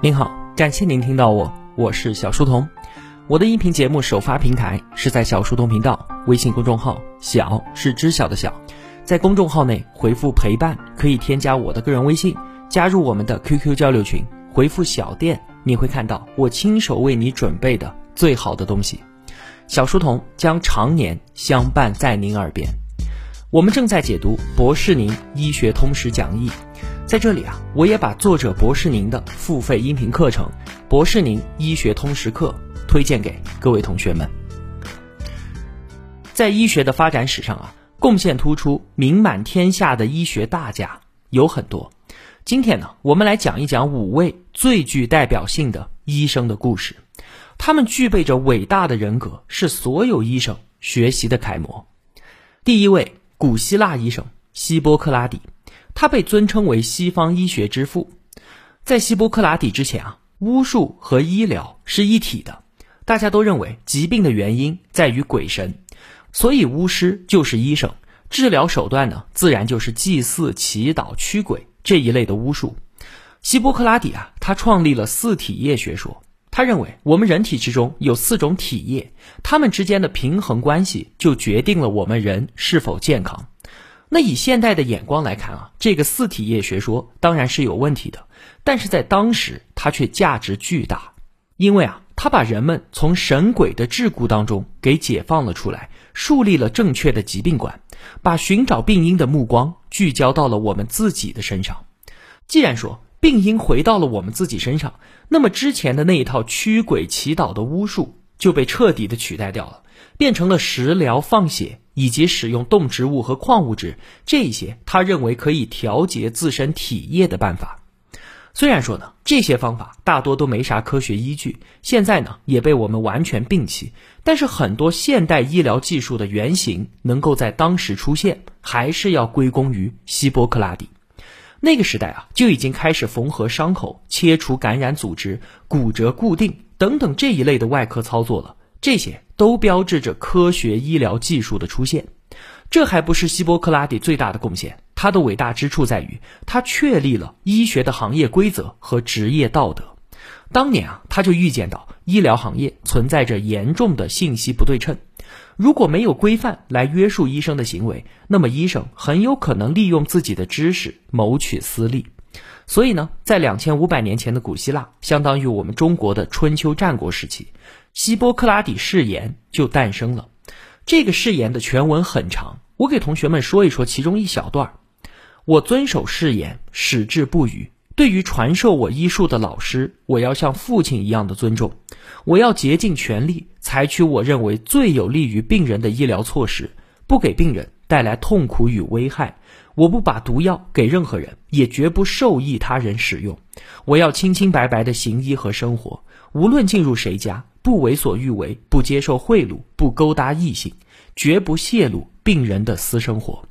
您好，感谢您听到我，我是小书童。我的音频节目首发平台是在小书童频道微信公众号，小是知晓的小，在公众号内回复陪伴，可以添加我的个人微信，加入我们的 QQ 交流群。回复小店，你会看到我亲手为你准备的最好的东西。小书童将常年相伴在您耳边。我们正在解读博士您医学通识讲义。在这里啊，我也把作者博士宁的付费音频课程《博士宁医学通识课》推荐给各位同学们。在医学的发展史上啊，贡献突出、名满天下的医学大家有很多。今天呢，我们来讲一讲五位最具代表性的医生的故事。他们具备着伟大的人格，是所有医生学习的楷模。第一位，古希腊医生希波克拉底。他被尊称为西方医学之父，在希波克拉底之前啊，巫术和医疗是一体的。大家都认为疾病的原因在于鬼神，所以巫师就是医生，治疗手段呢，自然就是祭祀、祈祷、驱鬼这一类的巫术。希波克拉底啊，他创立了四体液学说，他认为我们人体之中有四种体液，它们之间的平衡关系就决定了我们人是否健康。那以现代的眼光来看啊，这个四体液学说当然是有问题的，但是在当时它却价值巨大，因为啊，它把人们从神鬼的桎梏当中给解放了出来，树立了正确的疾病观，把寻找病因的目光聚焦到了我们自己的身上。既然说病因回到了我们自己身上，那么之前的那一套驱鬼祈祷的巫术就被彻底的取代掉了，变成了食疗放血。以及使用动植物和矿物质，这些他认为可以调节自身体液的办法。虽然说呢，这些方法大多都没啥科学依据，现在呢也被我们完全摒弃。但是很多现代医疗技术的原型能够在当时出现，还是要归功于希波克拉底。那个时代啊，就已经开始缝合伤口、切除感染组织、骨折固定等等这一类的外科操作了。这些都标志着科学医疗技术的出现，这还不是希波克拉底最大的贡献。他的伟大之处在于，他确立了医学的行业规则和职业道德。当年啊，他就预见到医疗行业存在着严重的信息不对称，如果没有规范来约束医生的行为，那么医生很有可能利用自己的知识谋取私利。所以呢，在两千五百年前的古希腊，相当于我们中国的春秋战国时期。希波克拉底誓言就诞生了。这个誓言的全文很长，我给同学们说一说其中一小段我遵守誓言，矢志不渝。对于传授我医术的老师，我要像父亲一样的尊重。我要竭尽全力，采取我认为最有利于病人的医疗措施，不给病人带来痛苦与危害。我不把毒药给任何人，也绝不授意他人使用。我要清清白白的行医和生活，无论进入谁家。不为所欲为，不接受贿赂，不勾搭异性，绝不泄露病人的私生活。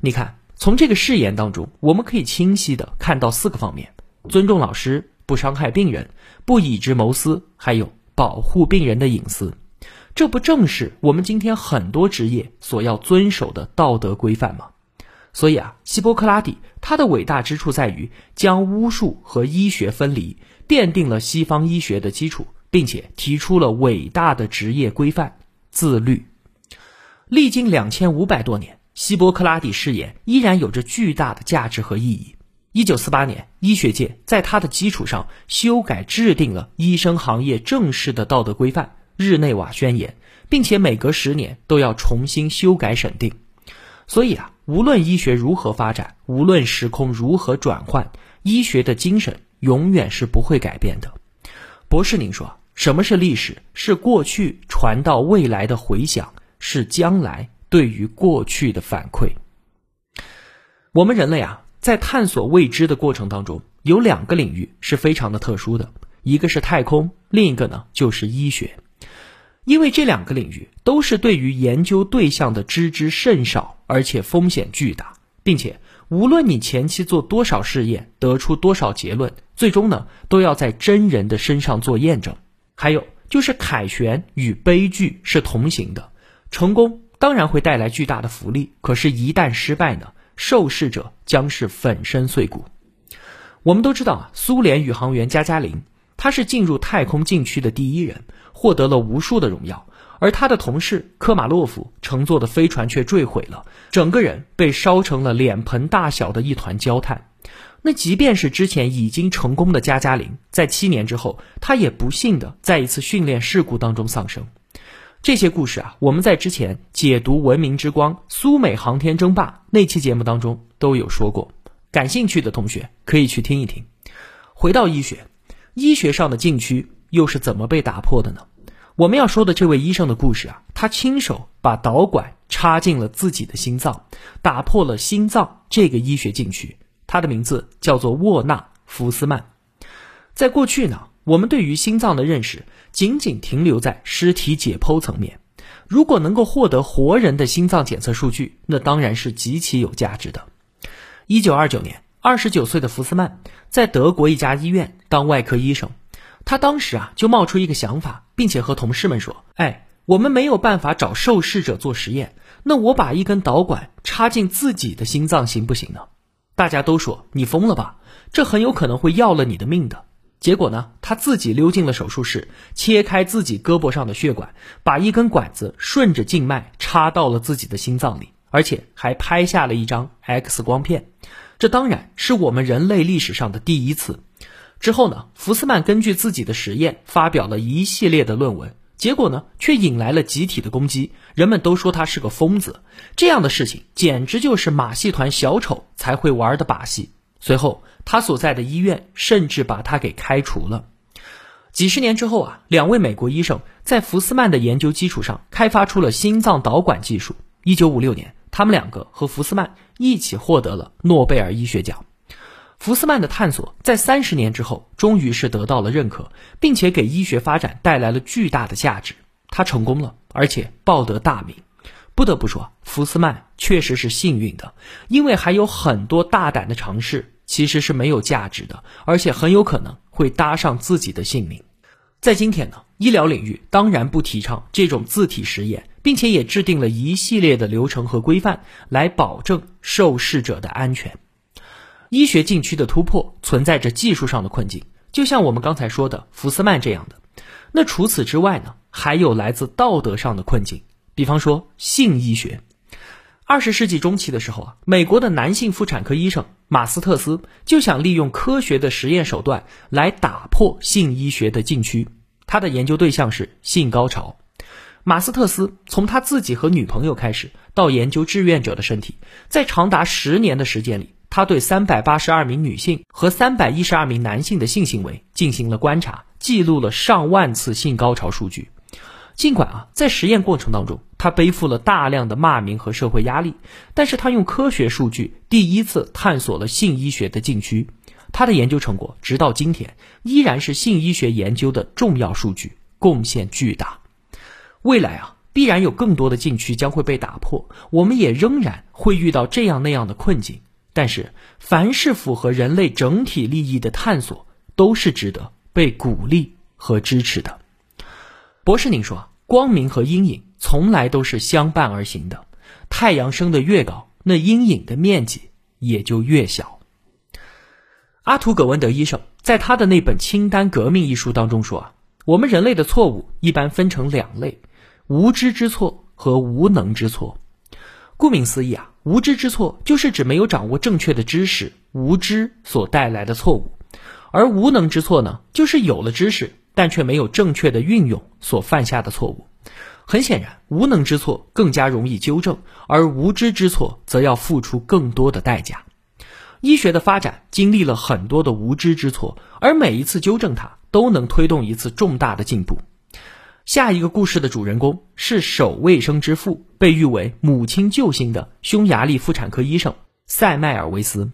你看，从这个誓言当中，我们可以清晰的看到四个方面：尊重老师，不伤害病人，不以之谋私，还有保护病人的隐私。这不正是我们今天很多职业所要遵守的道德规范吗？所以啊，希波克拉底他的伟大之处在于将巫术和医学分离，奠定了西方医学的基础。并且提出了伟大的职业规范——自律。历经两千五百多年，希波克拉底誓言依然有着巨大的价值和意义。一九四八年，医学界在他的基础上修改制定了医生行业正式的道德规范——日内瓦宣言，并且每隔十年都要重新修改审定。所以啊，无论医学如何发展，无论时空如何转换，医学的精神永远是不会改变的。博士，您说什么是历史？是过去传到未来的回响，是将来对于过去的反馈。我们人类啊，在探索未知的过程当中，有两个领域是非常的特殊的，一个是太空，另一个呢就是医学。因为这两个领域都是对于研究对象的知之甚少，而且风险巨大，并且。无论你前期做多少试验，得出多少结论，最终呢都要在真人的身上做验证。还有就是凯旋与悲剧是同行的，成功当然会带来巨大的福利，可是，一旦失败呢，受试者将是粉身碎骨。我们都知道啊，苏联宇航员加加林，他是进入太空禁区的第一人，获得了无数的荣耀。而他的同事科马洛夫乘坐的飞船却坠毁了，整个人被烧成了脸盆大小的一团焦炭。那即便是之前已经成功的加加林，在七年之后，他也不幸的在一次训练事故当中丧生。这些故事啊，我们在之前解读《文明之光：苏美航天争霸》那期节目当中都有说过，感兴趣的同学可以去听一听。回到医学，医学上的禁区又是怎么被打破的呢？我们要说的这位医生的故事啊，他亲手把导管插进了自己的心脏，打破了心脏这个医学禁区。他的名字叫做沃纳·福斯曼。在过去呢，我们对于心脏的认识仅仅停留在尸体解剖层面。如果能够获得活人的心脏检测数据，那当然是极其有价值的。一九二九年，二十九岁的福斯曼在德国一家医院当外科医生。他当时啊，就冒出一个想法，并且和同事们说：“哎，我们没有办法找受试者做实验，那我把一根导管插进自己的心脏行不行呢？”大家都说：“你疯了吧？这很有可能会要了你的命的。”结果呢，他自己溜进了手术室，切开自己胳膊上的血管，把一根管子顺着静脉插到了自己的心脏里，而且还拍下了一张 X 光片。这当然是我们人类历史上的第一次。之后呢，福斯曼根据自己的实验发表了一系列的论文，结果呢却引来了集体的攻击，人们都说他是个疯子。这样的事情简直就是马戏团小丑才会玩的把戏。随后，他所在的医院甚至把他给开除了。几十年之后啊，两位美国医生在福斯曼的研究基础上开发出了心脏导管技术。一九五六年，他们两个和福斯曼一起获得了诺贝尔医学奖。福斯曼的探索在三十年之后，终于是得到了认可，并且给医学发展带来了巨大的价值。他成功了，而且报得大名。不得不说，福斯曼确实是幸运的，因为还有很多大胆的尝试其实是没有价值的，而且很有可能会搭上自己的性命。在今天呢，医疗领域当然不提倡这种自体实验，并且也制定了一系列的流程和规范来保证受试者的安全。医学禁区的突破存在着技术上的困境，就像我们刚才说的福斯曼这样的。那除此之外呢，还有来自道德上的困境，比方说性医学。二十世纪中期的时候啊，美国的男性妇产科医生马斯特斯就想利用科学的实验手段来打破性医学的禁区。他的研究对象是性高潮。马斯特斯从他自己和女朋友开始，到研究志愿者的身体，在长达十年的时间里。他对三百八十二名女性和三百一十二名男性的性行为进行了观察，记录了上万次性高潮数据。尽管啊，在实验过程当中，他背负了大量的骂名和社会压力，但是他用科学数据第一次探索了性医学的禁区。他的研究成果直到今天依然是性医学研究的重要数据，贡献巨大。未来啊，必然有更多的禁区将会被打破，我们也仍然会遇到这样那样的困境。但是，凡是符合人类整体利益的探索，都是值得被鼓励和支持的。博士，您说，光明和阴影从来都是相伴而行的。太阳升得越高，那阴影的面积也就越小。阿图·葛文德医生在他的那本《清单革命》一书当中说啊，我们人类的错误一般分成两类：无知之错和无能之错。顾名思义啊。无知之错就是指没有掌握正确的知识，无知所带来的错误；而无能之错呢，就是有了知识，但却没有正确的运用所犯下的错误。很显然，无能之错更加容易纠正，而无知之错则要付出更多的代价。医学的发展经历了很多的无知之错，而每一次纠正它，都能推动一次重大的进步。下一个故事的主人公是守卫生之父，被誉为母亲救星的匈牙利妇产科医生塞麦尔维斯。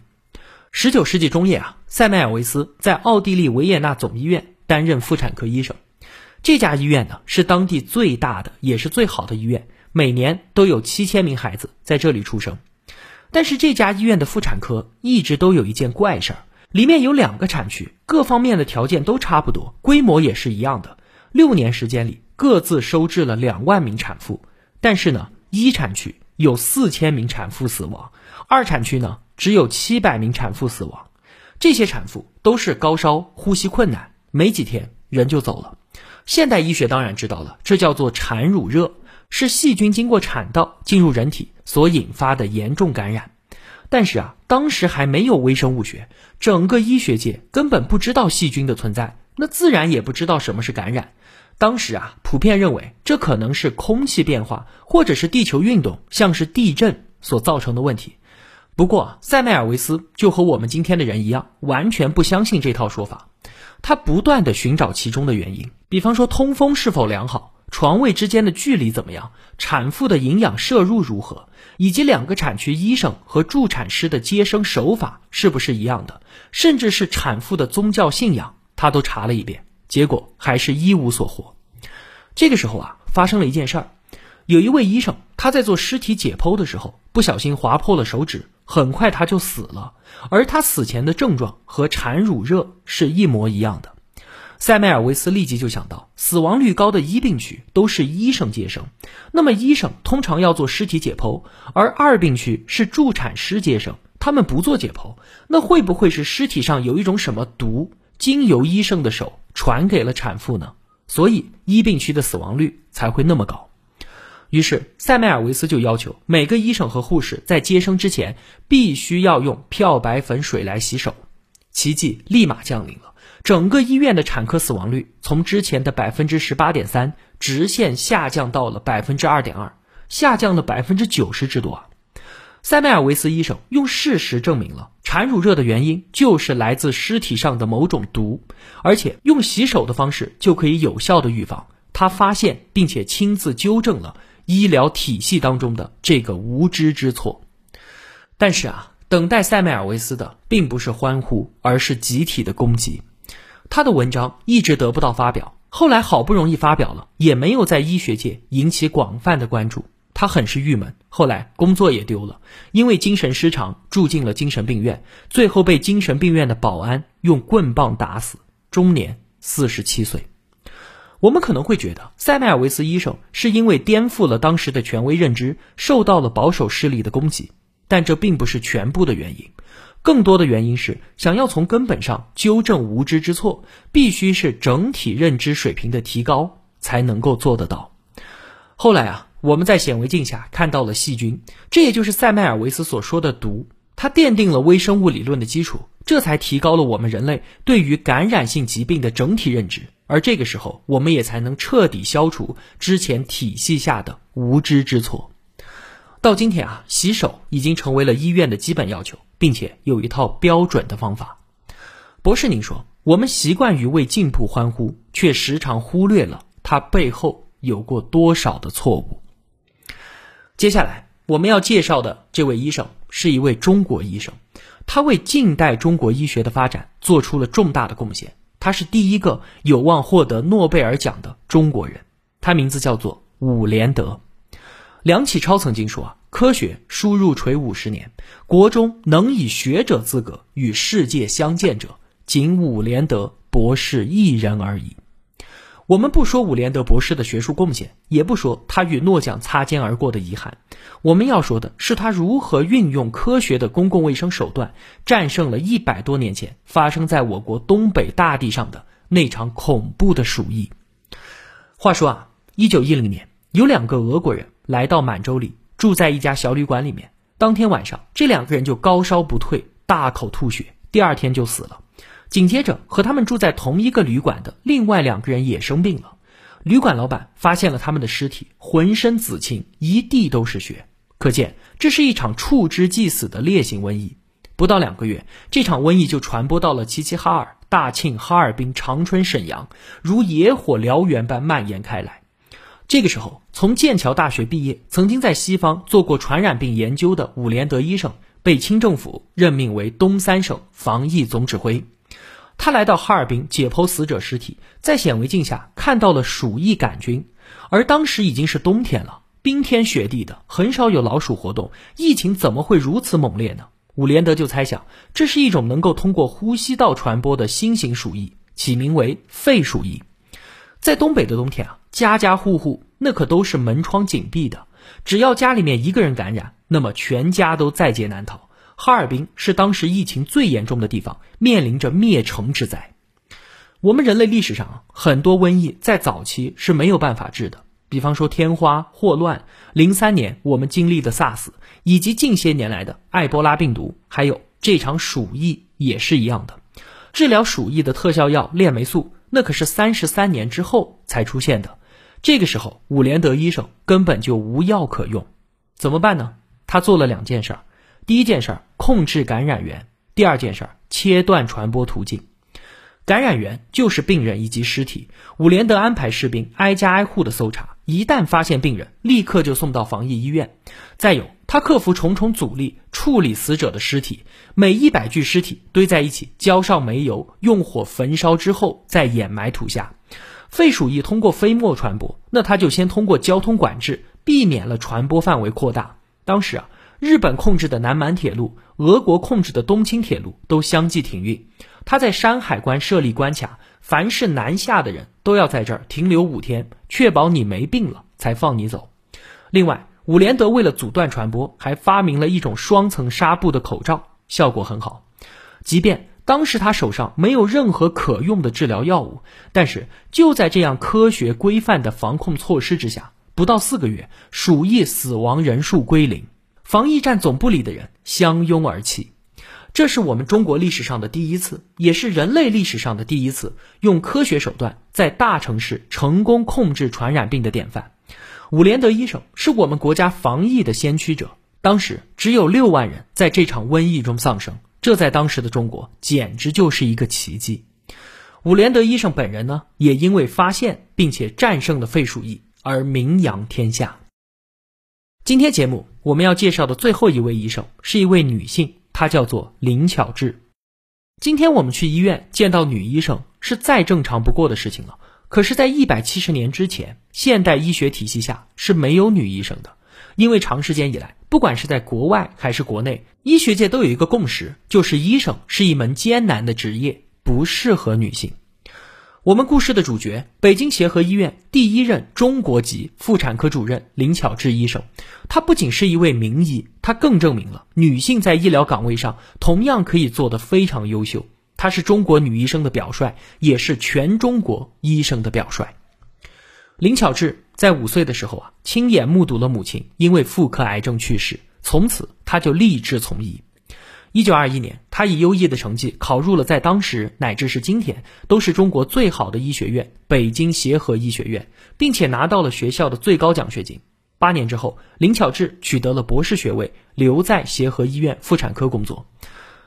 十九世纪中叶啊，塞麦尔维斯在奥地利维也纳总医院担任妇产科医生。这家医院呢是当地最大的，也是最好的医院，每年都有七千名孩子在这里出生。但是这家医院的妇产科一直都有一件怪事儿，里面有两个产区，各方面的条件都差不多，规模也是一样的。六年时间里，各自收治了两万名产妇，但是呢，一产区有四千名产妇死亡，二产区呢只有七百名产妇死亡。这些产妇都是高烧、呼吸困难，没几天人就走了。现代医学当然知道了，这叫做产乳热，是细菌经过产道进入人体所引发的严重感染。但是啊，当时还没有微生物学，整个医学界根本不知道细菌的存在，那自然也不知道什么是感染。当时啊，普遍认为这可能是空气变化或者是地球运动，像是地震所造成的问题。不过，塞麦尔维斯就和我们今天的人一样，完全不相信这套说法。他不断的寻找其中的原因，比方说通风是否良好，床位之间的距离怎么样，产妇的营养摄入如何，以及两个产区医生和助产师的接生手法是不是一样的，甚至是产妇的宗教信仰，他都查了一遍，结果还是一无所获。这个时候啊，发生了一件事儿，有一位医生他在做尸体解剖的时候，不小心划破了手指。很快他就死了，而他死前的症状和产乳热是一模一样的。塞梅尔维斯立即就想到，死亡率高的一病区都是医生接生，那么医生通常要做尸体解剖，而二病区是助产师接生，他们不做解剖，那会不会是尸体上有一种什么毒，经由医生的手传给了产妇呢？所以一病区的死亡率才会那么高。于是，塞麦尔维斯就要求每个医生和护士在接生之前必须要用漂白粉水来洗手。奇迹立马降临了，整个医院的产科死亡率从之前的百分之十八点三直线下降到了百分之二点二，下降了百分之九十之多啊！塞麦尔维斯医生用事实证明了产乳热的原因就是来自尸体上的某种毒，而且用洗手的方式就可以有效的预防。他发现并且亲自纠正了。医疗体系当中的这个无知之错，但是啊，等待塞麦尔维斯的并不是欢呼，而是集体的攻击。他的文章一直得不到发表，后来好不容易发表了，也没有在医学界引起广泛的关注。他很是郁闷，后来工作也丢了，因为精神失常住进了精神病院，最后被精神病院的保安用棍棒打死，终年四十七岁。我们可能会觉得塞麦尔维斯医生是因为颠覆了当时的权威认知，受到了保守势力的攻击，但这并不是全部的原因，更多的原因是想要从根本上纠正无知之错，必须是整体认知水平的提高才能够做得到。后来啊，我们在显微镜下看到了细菌，这也就是塞麦尔维斯所说的毒，它奠定了微生物理论的基础，这才提高了我们人类对于感染性疾病的整体认知。而这个时候，我们也才能彻底消除之前体系下的无知之错。到今天啊，洗手已经成为了医院的基本要求，并且有一套标准的方法。博士，您说，我们习惯于为进步欢呼，却时常忽略了它背后有过多少的错误。接下来我们要介绍的这位医生是一位中国医生，他为近代中国医学的发展做出了重大的贡献。他是第一个有望获得诺贝尔奖的中国人，他名字叫做伍连德。梁启超曾经说啊，科学输入垂五十年，国中能以学者资格与世界相见者，仅伍连德博士一人而已。我们不说伍连德博士的学术贡献，也不说他与诺奖擦肩而过的遗憾，我们要说的是他如何运用科学的公共卫生手段，战胜了一百多年前发生在我国东北大地上的那场恐怖的鼠疫。话说啊，一九一零年，有两个俄国人来到满洲里，住在一家小旅馆里面。当天晚上，这两个人就高烧不退，大口吐血，第二天就死了。紧接着，和他们住在同一个旅馆的另外两个人也生病了。旅馆老板发现了他们的尸体，浑身紫青，一地都是血，可见这是一场触之即死的烈性瘟疫。不到两个月，这场瘟疫就传播到了齐齐哈尔、大庆、哈尔滨、长春、沈阳，如野火燎原般蔓延开来。这个时候，从剑桥大学毕业、曾经在西方做过传染病研究的伍连德医生，被清政府任命为东三省防疫总指挥。他来到哈尔滨解剖死者尸体，在显微镜下看到了鼠疫杆菌，而当时已经是冬天了，冰天雪地的，很少有老鼠活动，疫情怎么会如此猛烈呢？伍连德就猜想，这是一种能够通过呼吸道传播的新型鼠疫，起名为肺鼠疫。在东北的冬天啊，家家户户那可都是门窗紧闭的，只要家里面一个人感染，那么全家都在劫难逃。哈尔滨是当时疫情最严重的地方，面临着灭城之灾。我们人类历史上很多瘟疫在早期是没有办法治的，比方说天花、霍乱，零三年我们经历的 SARS，以及近些年来的埃博拉病毒，还有这场鼠疫也是一样的。治疗鼠疫的特效药链霉素，那可是三十三年之后才出现的。这个时候，伍连德医生根本就无药可用，怎么办呢？他做了两件事儿。第一件事儿，控制感染源；第二件事儿，切断传播途径。感染源就是病人以及尸体。伍连德安排士兵挨家挨户的搜查，一旦发现病人，立刻就送到防疫医院。再有，他克服重重阻力，处理死者的尸体，每一百具尸体堆在一起，浇上煤油，用火焚烧之后再掩埋土下。肺鼠疫通过飞沫传播，那他就先通过交通管制，避免了传播范围扩大。当时啊。日本控制的南满铁路，俄国控制的东青铁路都相继停运。他在山海关设立关卡，凡是南下的人都要在这儿停留五天，确保你没病了才放你走。另外，伍连德为了阻断传播，还发明了一种双层纱布的口罩，效果很好。即便当时他手上没有任何可用的治疗药物，但是就在这样科学规范的防控措施之下，不到四个月，鼠疫死亡人数归零。防疫站总部里的人相拥而泣，这是我们中国历史上的第一次，也是人类历史上的第一次，用科学手段在大城市成功控制传染病的典范。伍连德医生是我们国家防疫的先驱者，当时只有六万人在这场瘟疫中丧生，这在当时的中国简直就是一个奇迹。伍连德医生本人呢，也因为发现并且战胜了肺鼠疫而名扬天下。今天节目我们要介绍的最后一位医生是一位女性，她叫做林巧稚。今天我们去医院见到女医生是再正常不过的事情了。可是，在一百七十年之前，现代医学体系下是没有女医生的，因为长时间以来，不管是在国外还是国内，医学界都有一个共识，就是医生是一门艰难的职业，不适合女性。我们故事的主角，北京协和医院第一任中国籍妇产科主任林巧稚医生，她不仅是一位名医，她更证明了女性在医疗岗位上同样可以做得非常优秀。她是中国女医生的表率，也是全中国医生的表率。林巧稚在五岁的时候啊，亲眼目睹了母亲因为妇科癌症去世，从此她就立志从医。一九二一年，他以优异的成绩考入了在当时乃至是今天都是中国最好的医学院——北京协和医学院，并且拿到了学校的最高奖学金。八年之后，林巧稚取得了博士学位，留在协和医院妇产科工作。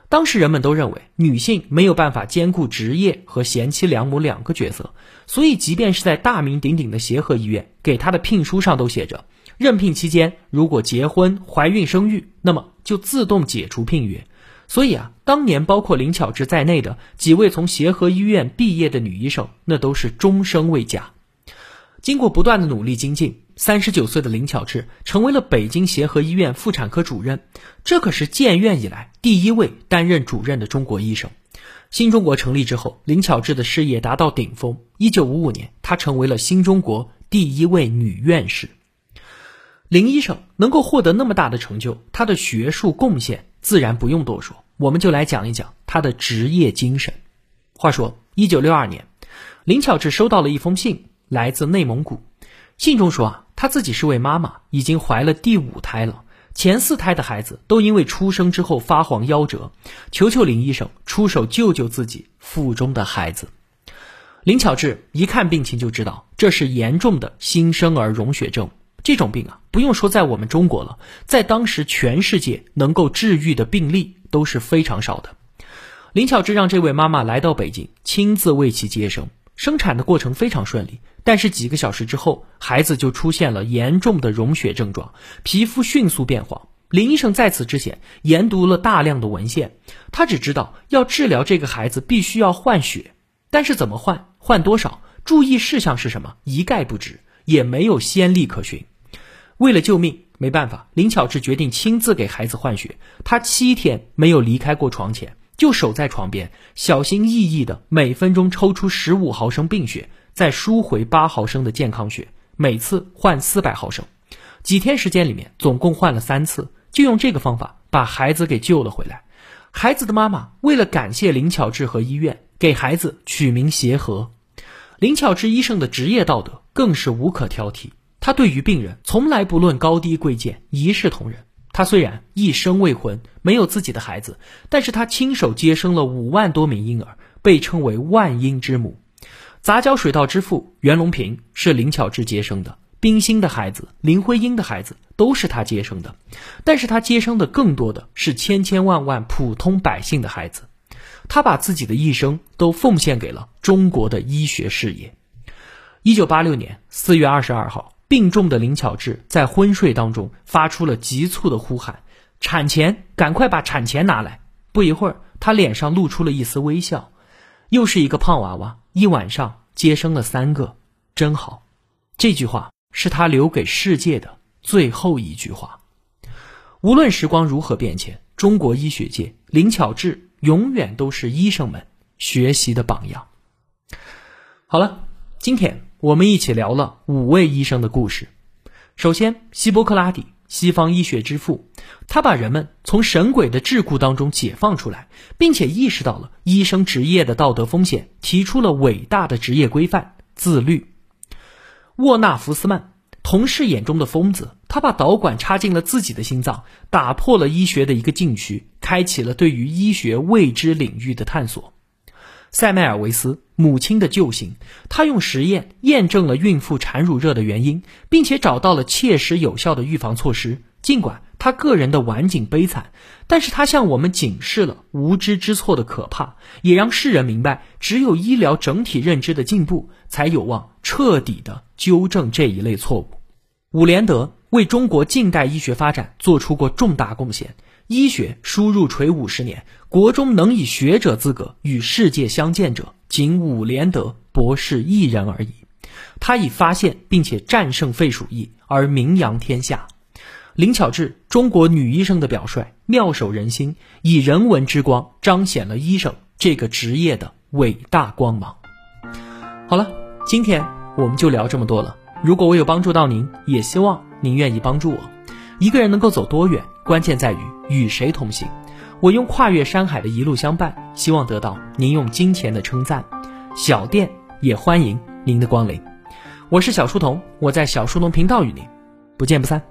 当时人们都认为女性没有办法兼顾职业和贤妻良母两个角色，所以即便是在大名鼎鼎的协和医院，给她的聘书上都写着：任聘期间如果结婚、怀孕、生育，那么就自动解除聘约。所以啊，当年包括林巧稚在内的几位从协和医院毕业的女医生，那都是终生未嫁。经过不断的努力精进，三十九岁的林巧稚成为了北京协和医院妇产科主任，这可是建院以来第一位担任主任的中国医生。新中国成立之后，林巧稚的事业达到顶峰。一九五五年，她成为了新中国第一位女院士。林医生能够获得那么大的成就，他的学术贡献。自然不用多说，我们就来讲一讲他的职业精神。话说，一九六二年，林巧稚收到了一封信，来自内蒙古。信中说啊，她自己是位妈妈，已经怀了第五胎了，前四胎的孩子都因为出生之后发黄夭折，求求林医生出手救救自己腹中的孩子。林巧稚一看病情就知道，这是严重的新生儿溶血症。这种病啊，不用说在我们中国了，在当时全世界能够治愈的病例都是非常少的。林巧稚让这位妈妈来到北京，亲自为其接生。生产的过程非常顺利，但是几个小时之后，孩子就出现了严重的溶血症状，皮肤迅速变黄。林医生在此之前研读了大量的文献，他只知道要治疗这个孩子必须要换血，但是怎么换、换多少、注意事项是什么，一概不知，也没有先例可循。为了救命，没办法，林巧稚决定亲自给孩子换血。她七天没有离开过床前，就守在床边，小心翼翼的每分钟抽出十五毫升病血，再输回八毫升的健康血，每次换四百毫升。几天时间里面，总共换了三次，就用这个方法把。孩子给救了回来。孩子的妈妈为了感谢林巧稚和医院，给孩子取名协和。林巧稚医生的职业道德更是无可挑剔，他对于病人从来不论高低贵贱，一视同仁。他虽然一生未婚，没有自己的孩子，但是他亲手接生了五万多名婴儿，被称为万婴之母。杂交水稻之父袁隆平是林巧稚接生的，冰心的孩子、林徽因的孩子都是他接生的，但是他接生的更多的是千千万万普通百姓的孩子。他把自己的一生都奉献给了中国的医学事业。一九八六年四月二十二号。病重的林巧稚在昏睡当中发出了急促的呼喊：“产钱，赶快把产钱拿来！”不一会儿，她脸上露出了一丝微笑。又是一个胖娃娃，一晚上接生了三个，真好。这句话是他留给世界的最后一句话。无论时光如何变迁，中国医学界林巧稚永远都是医生们学习的榜样。好了，今天。我们一起聊了五位医生的故事。首先，希波克拉底，西方医学之父，他把人们从神鬼的桎梏当中解放出来，并且意识到了医生职业的道德风险，提出了伟大的职业规范——自律。沃纳福斯曼，同事眼中的疯子，他把导管插进了自己的心脏，打破了医学的一个禁区，开启了对于医学未知领域的探索。塞麦尔维斯母亲的救星，他用实验验证了孕妇产乳热的原因，并且找到了切实有效的预防措施。尽管他个人的晚景悲惨，但是他向我们警示了无知之错的可怕，也让世人明白，只有医疗整体认知的进步，才有望彻底的纠正这一类错误。伍连德为中国近代医学发展做出过重大贡献。医学输入垂五十年，国中能以学者资格与世界相见者，仅伍连德博士一人而已。他以发现并且战胜肺鼠疫而名扬天下。林巧稚，中国女医生的表率，妙手仁心，以人文之光彰显了医生这个职业的伟大光芒。好了，今天我们就聊这么多了。如果我有帮助到您，也希望您愿意帮助我。一个人能够走多远？关键在于与谁同行。我用跨越山海的一路相伴，希望得到您用金钱的称赞。小店也欢迎您的光临。我是小书童，我在小书童频道与您不见不散。